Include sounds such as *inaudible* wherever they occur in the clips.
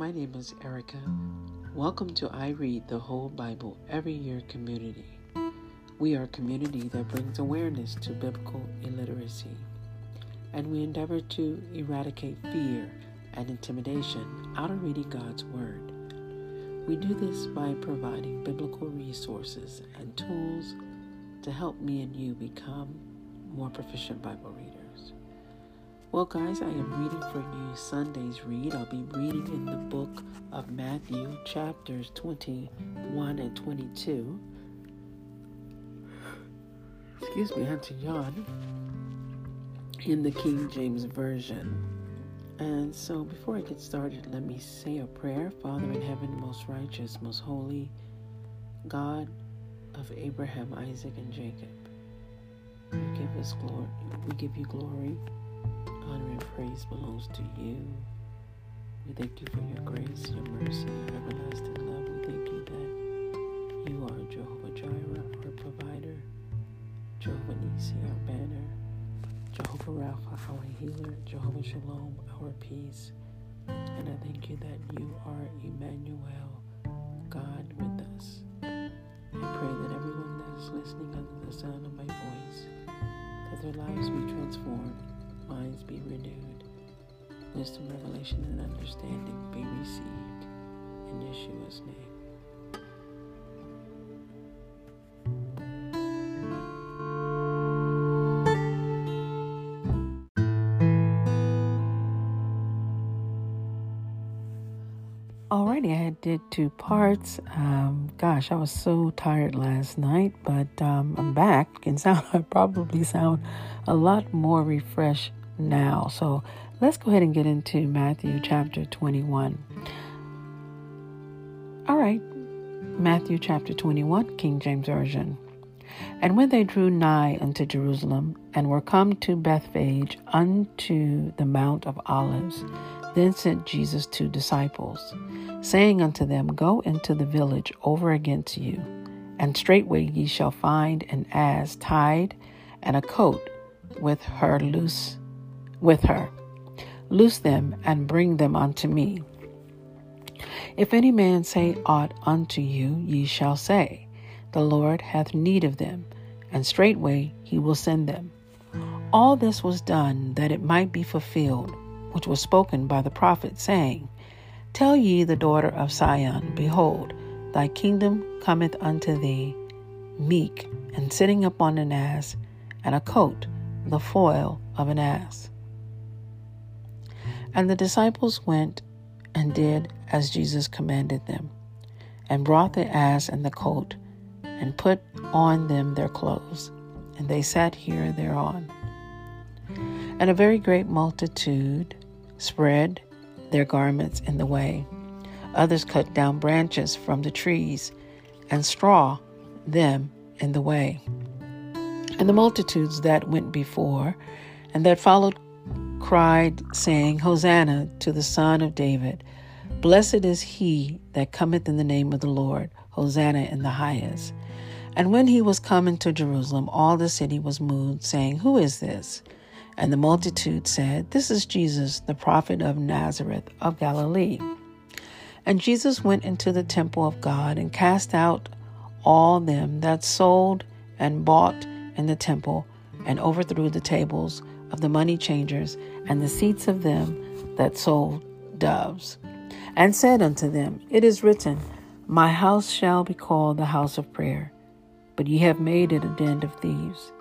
my name is Erica. Welcome to I Read the Whole Bible Every Year community. We are a community that brings awareness to biblical illiteracy, and we endeavor to eradicate fear and intimidation out of reading God's Word. We do this by providing biblical resources and tools to help me and you become more proficient Bible readers. Well, guys, I am reading for you Sunday's read. I'll be reading in the book of Matthew, chapters 21 and 22. Excuse me, I had to yawn. In the King James Version. And so, before I get started, let me say a prayer. Father in heaven, most righteous, most holy, God of Abraham, Isaac, and Jacob, give us glory. We give you glory honor and praise belongs to you. We thank you for your grace, your mercy, your everlasting love. We thank you that you are Jehovah Jireh, our provider, Jehovah Nisi, our banner, Jehovah Rapha, our healer, Jehovah Shalom, our peace. And I thank you that you are Emmanuel, God with us. I pray that everyone that is listening under the sound of my voice, that their lives be transformed minds be renewed, wisdom, revelation, and understanding be received. In Yeshua's name. Alrighty, I did two parts. Um, gosh, I was so tired last night, but um, I'm back. Can sound *laughs* I probably sound a lot more refreshed now. So let's go ahead and get into Matthew chapter 21. All right, Matthew chapter 21, King James Version. And when they drew nigh unto Jerusalem, and were come to Bethphage unto the Mount of Olives, then sent Jesus two disciples, saying unto them, Go into the village over against you, and straightway ye shall find an ass tied, and a coat with her loose with her. Loose them and bring them unto me. If any man say aught unto you, ye shall say, The Lord hath need of them, and straightway he will send them. All this was done that it might be fulfilled, which was spoken by the prophet, saying, Tell ye the daughter of Sion, Behold, thy kingdom cometh unto thee, meek, and sitting upon an ass, and a coat, the foil of an ass. And the disciples went and did as Jesus commanded them, and brought the ass and the colt, and put on them their clothes, and they sat here thereon. And a very great multitude spread their garments in the way. Others cut down branches from the trees and straw them in the way. And the multitudes that went before and that followed cried, saying, Hosanna to the Son of David. Blessed is he that cometh in the name of the Lord. Hosanna in the highest. And when he was come into Jerusalem, all the city was moved, saying, Who is this? And the multitude said, This is Jesus, the prophet of Nazareth of Galilee. And Jesus went into the temple of God and cast out all them that sold and bought in the temple, and overthrew the tables of the money changers and the seats of them that sold doves, and said unto them, It is written, My house shall be called the house of prayer, but ye have made it a den of thieves.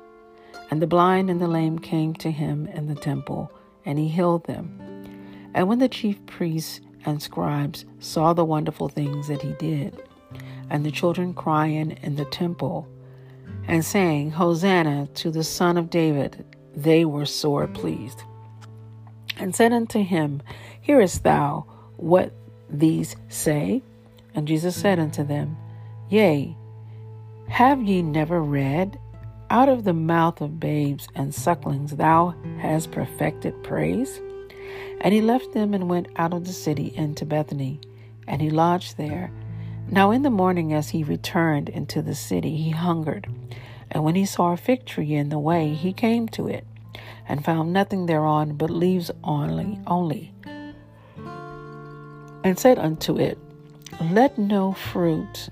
And the blind and the lame came to him in the temple, and he healed them. And when the chief priests and scribes saw the wonderful things that he did, and the children crying in the temple, and saying, Hosanna to the Son of David, they were sore pleased. And said unto him, Hearest thou what these say? And Jesus said unto them, Yea, have ye never read, Out of the mouth of babes and sucklings thou hast perfected praise? And he left them and went out of the city into Bethany, and he lodged there. Now in the morning, as he returned into the city, he hungered. And when he saw a fig tree in the way, he came to it, and found nothing thereon but leaves only, only. and said unto it, Let no fruit.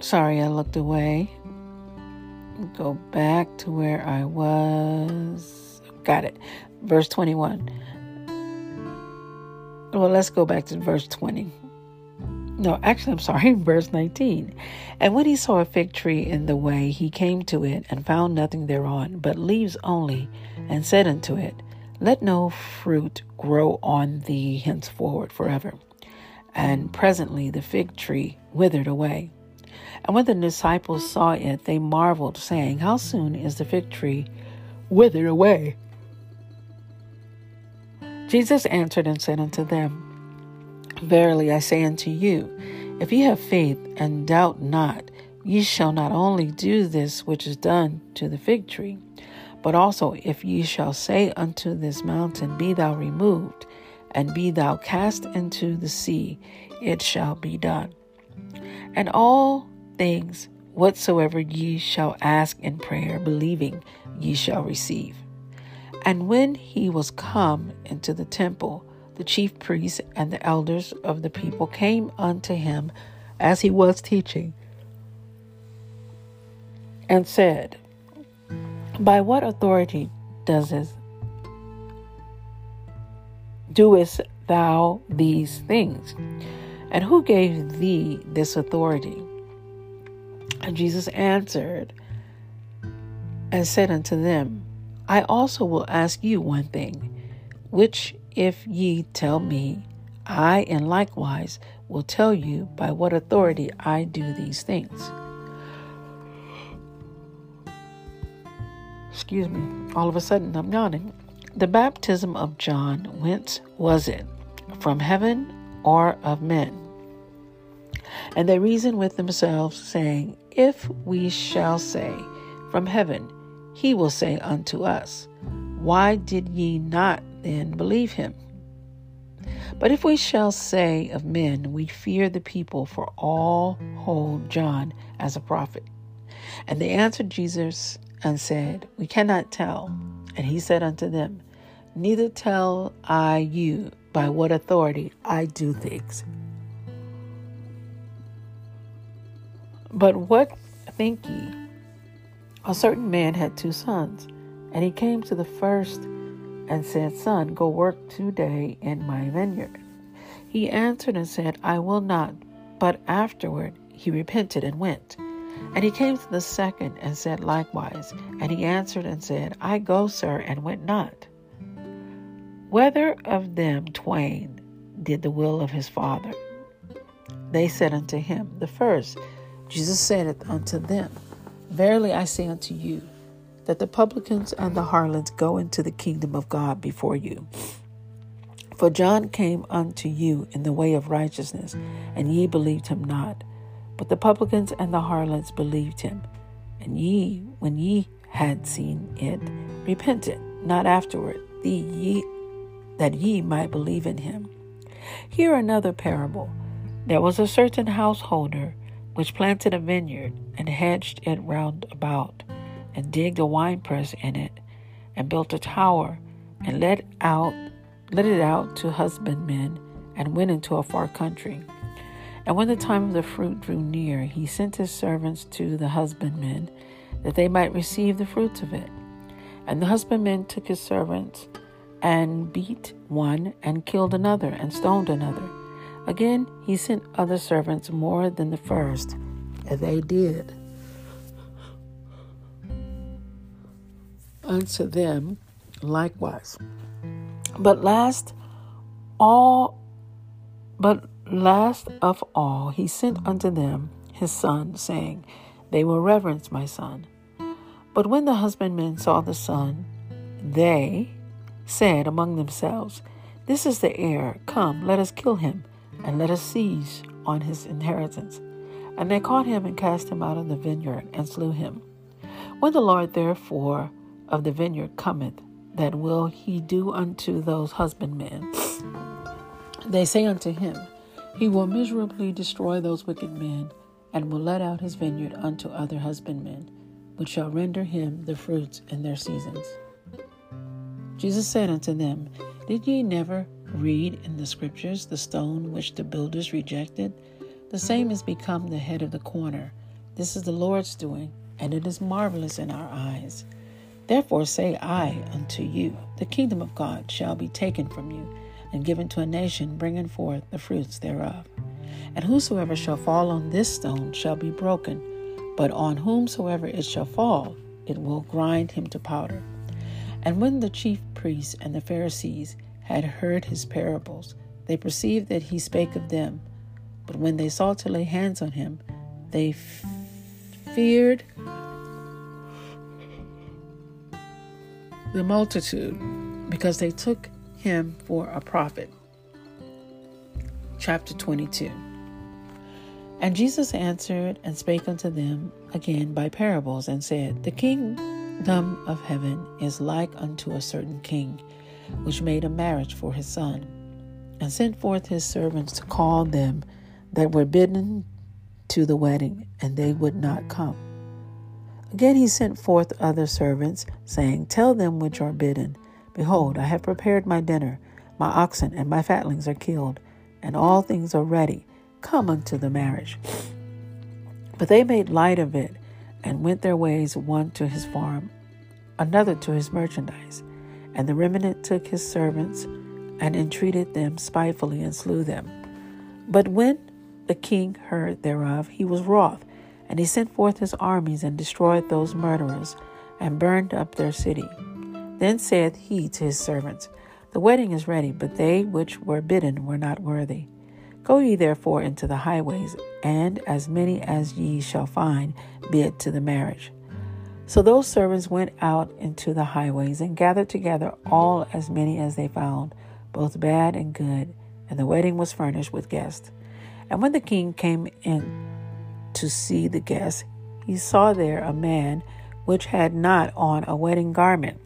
Sorry, I looked away. Go back to where I was. Got it. Verse 21. Well, let's go back to verse 20. No, actually, I'm sorry, *laughs* verse 19. And when he saw a fig tree in the way, he came to it and found nothing thereon, but leaves only, and said unto it, Let no fruit grow on thee henceforward forever. And presently the fig tree withered away. And when the disciples saw it, they marveled, saying, How soon is the fig tree withered away? Jesus answered and said unto them, Verily I say unto you, if ye have faith and doubt not, ye shall not only do this which is done to the fig tree, but also if ye shall say unto this mountain, Be thou removed, and be thou cast into the sea, it shall be done. And all things whatsoever ye shall ask in prayer, believing, ye shall receive. And when he was come into the temple, the chief priests and the elders of the people came unto him as he was teaching, and said, By what authority does doest thou these things? And who gave thee this authority? And Jesus answered and said unto them, I also will ask you one thing, which if ye tell me, I and likewise will tell you by what authority I do these things. Excuse me, all of a sudden I'm yawning. The baptism of John, whence was it? From heaven or of men? And they reasoned with themselves, saying, If we shall say, From heaven, he will say unto us, Why did ye not then believe him? But if we shall say of men, We fear the people, for all hold John as a prophet. And they answered Jesus and said, We cannot tell. And he said unto them, Neither tell I you by what authority I do things. But what think ye? A certain man had two sons, and he came to the first and said, Son, go work today in my vineyard. He answered and said, I will not. But afterward he repented and went. And he came to the second and said likewise. And he answered and said, I go, sir, and went not. Whether of them twain did the will of his father? They said unto him, The first. Jesus said unto them, Verily I say unto you, that the publicans and the harlots go into the kingdom of God before you. For John came unto you in the way of righteousness, and ye believed him not. But the publicans and the harlots believed him. And ye, when ye had seen it, repented, not afterward, ye, that ye might believe in him. Hear another parable. There was a certain householder which planted a vineyard and hedged it round about, and digged a winepress in it, and built a tower, and let out let it out to husbandmen, and went into a far country. And when the time of the fruit drew near, he sent his servants to the husbandmen, that they might receive the fruits of it. And the husbandmen took his servants, and beat one, and killed another, and stoned another. Again, he sent other servants more than the first, and they did unto them likewise. But last all but last of all he sent unto them his son, saying, They will reverence my son. But when the husbandmen saw the son, they said among themselves, This is the heir. Come, let us kill him and let us seize on his inheritance. And they caught him and cast him out of the vineyard and slew him. When the Lord therefore of the vineyard cometh, that will he do unto those husbandmen? They say unto him, He will miserably destroy those wicked men, and will let out his vineyard unto other husbandmen, which shall render him the fruits in their seasons. Jesus said unto them, Did ye never read in the scriptures the stone which the builders rejected? The same is become the head of the corner. This is the Lord's doing, and it is marvelous in our eyes. Therefore say I unto you, the kingdom of God shall be taken from you, and given to a nation bringing forth the fruits thereof. And whosoever shall fall on this stone shall be broken, but on whomsoever it shall fall, it will grind him to powder. And when the chief priests and the Pharisees had heard his parables, they perceived that he spake of them. But when they sought to lay hands on him, they f- feared the multitude because they took him for a prophet. Chapter 22 And Jesus answered and spake unto them again by parables, and said, The kingdom of heaven is like unto a certain king, which made a marriage for his son, and sent forth his servants to call them that were bidden to the wedding, and they would not come. Again he sent forth other servants, saying, Tell them which are bidden, Behold, I have prepared my dinner, my oxen and my fatlings are killed, and all things are ready. Come unto the marriage. *sniffs* But they made light of it, and went their ways, one to his farm, another to his merchandise. And the remnant took his servants, and entreated them spitefully, and slew them. But when the king heard thereof, he was wroth and he sent forth his armies and destroyed those murderers and burned up their city. Then saith he to his servants, The wedding is ready, but they which were bidden were not worthy. Go ye therefore into the highways, and as many as ye shall find, bid to the marriage. So those servants went out into the highways and gathered together all as many as they found, both bad and good, and the wedding was furnished with guests. And when the king came in to see the guest, he saw there a man which had not on a wedding garment.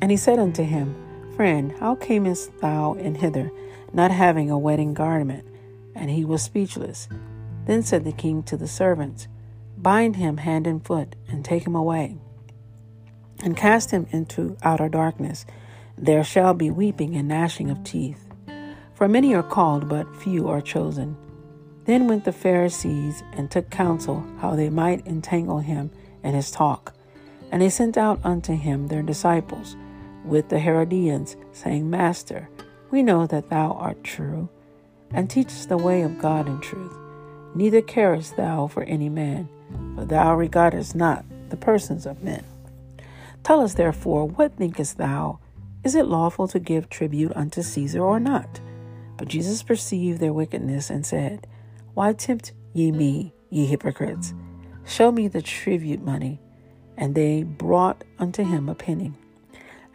And he said unto him, Friend, how camest thou in hither, not having a wedding garment? And he was speechless. Then said the king to the servants, Bind him hand and foot, and take him away, and cast him into outer darkness. There shall be weeping and gnashing of teeth. For many are called, but few are chosen. Then went the Pharisees and took counsel how they might entangle him in his talk. And they sent out unto him their disciples with the Herodians, saying, Master, we know that thou art true, and teachest the way of God in truth. Neither carest thou for any man, for thou regardest not the persons of men. Tell us therefore, what thinkest thou? Is it lawful to give tribute unto Caesar or not? But Jesus perceived their wickedness and said, why tempt ye me, ye hypocrites? Show me the tribute money. And they brought unto him a penny.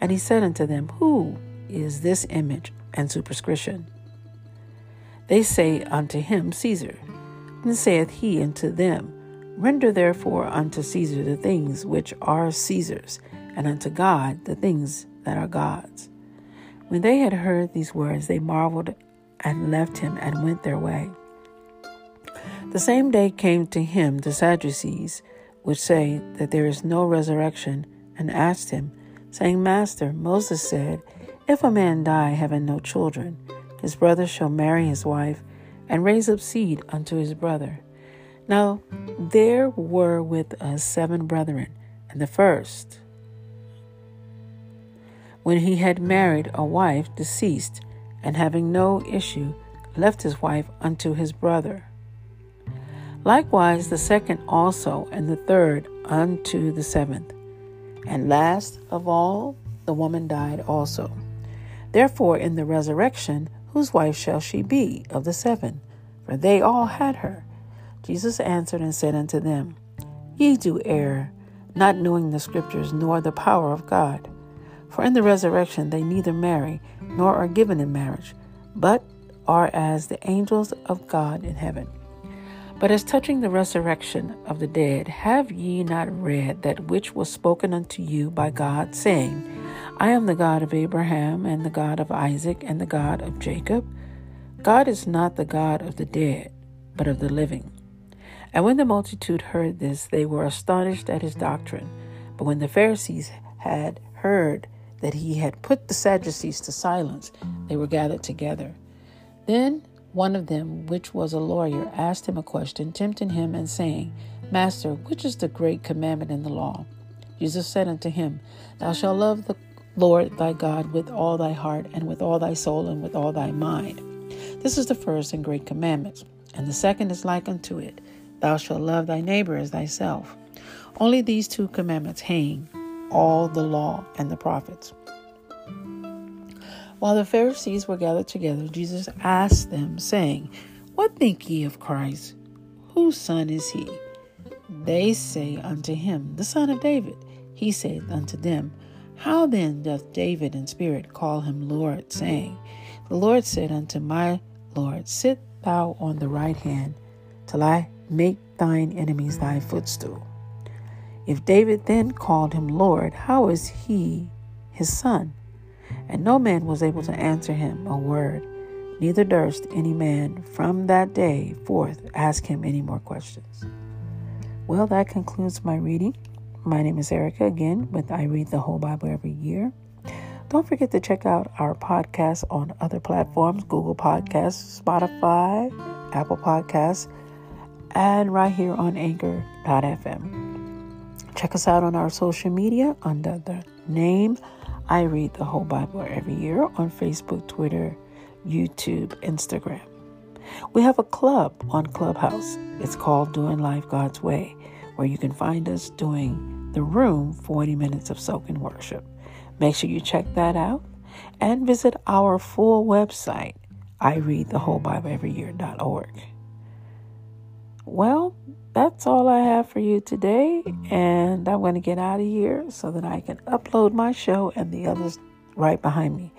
And he said unto them, Who is this image and superscription? They say unto him, Caesar. And saith he unto them, Render therefore unto Caesar the things which are Caesar's, and unto God the things that are God's. When they had heard these words, they marveled and left him and went their way. The same day came to him the Sadducees, which say that there is no resurrection, and asked him, saying, Master, Moses said, If a man die having no children, his brother shall marry his wife, and raise up seed unto his brother. Now there were with us seven brethren, and the first, when he had married a wife, deceased, and having no issue, left his wife unto his brother. Likewise, the second also, and the third unto the seventh. And last of all, the woman died also. Therefore, in the resurrection, whose wife shall she be of the seven? For they all had her. Jesus answered and said unto them, Ye do err, not knowing the Scriptures nor the power of God. For in the resurrection they neither marry nor are given in marriage, but are as the angels of God in heaven. But as touching the resurrection of the dead, have ye not read that which was spoken unto you by God, saying, I am the God of Abraham, and the God of Isaac, and the God of Jacob? God is not the God of the dead, but of the living. And when the multitude heard this, they were astonished at his doctrine. But when the Pharisees had heard that he had put the Sadducees to silence, they were gathered together. Then one of them, which was a lawyer, asked him a question, tempting him and saying, Master, which is the great commandment in the law? Jesus said unto him, Thou shalt love the Lord thy God with all thy heart, and with all thy soul, and with all thy mind. This is the first and great commandment. And the second is like unto it Thou shalt love thy neighbor as thyself. Only these two commandments hang all the law and the prophets. While the Pharisees were gathered together, Jesus asked them, saying, What think ye of Christ? Whose son is he? They say unto him, The son of David. He saith unto them, How then doth David in spirit call him Lord, saying, The Lord said unto my Lord, Sit thou on the right hand, till I make thine enemies thy footstool. If David then called him Lord, how is he his son? And no man was able to answer him a word, neither durst any man from that day forth ask him any more questions. Well, that concludes my reading. My name is Erica again with I Read the Whole Bible Every Year. Don't forget to check out our podcast on other platforms Google Podcasts, Spotify, Apple Podcasts, and right here on Anchor.fm. Check us out on our social media under the name I Read the Whole Bible Every Year on Facebook, Twitter, YouTube, Instagram. We have a club on Clubhouse. It's called Doing Life God's Way, where you can find us doing the room 40 minutes of soaking worship. Make sure you check that out and visit our full website, I read the whole Bible every year.org. Well, that's all I have for you today, and I'm going to get out of here so that I can upload my show and the others right behind me.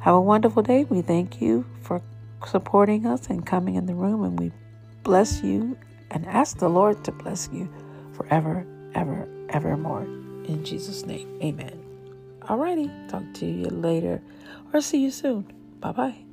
Have a wonderful day. We thank you for supporting us and coming in the room, and we bless you and ask the Lord to bless you forever, ever, evermore. In Jesus' name, amen. Alrighty, talk to you later or see you soon. Bye bye.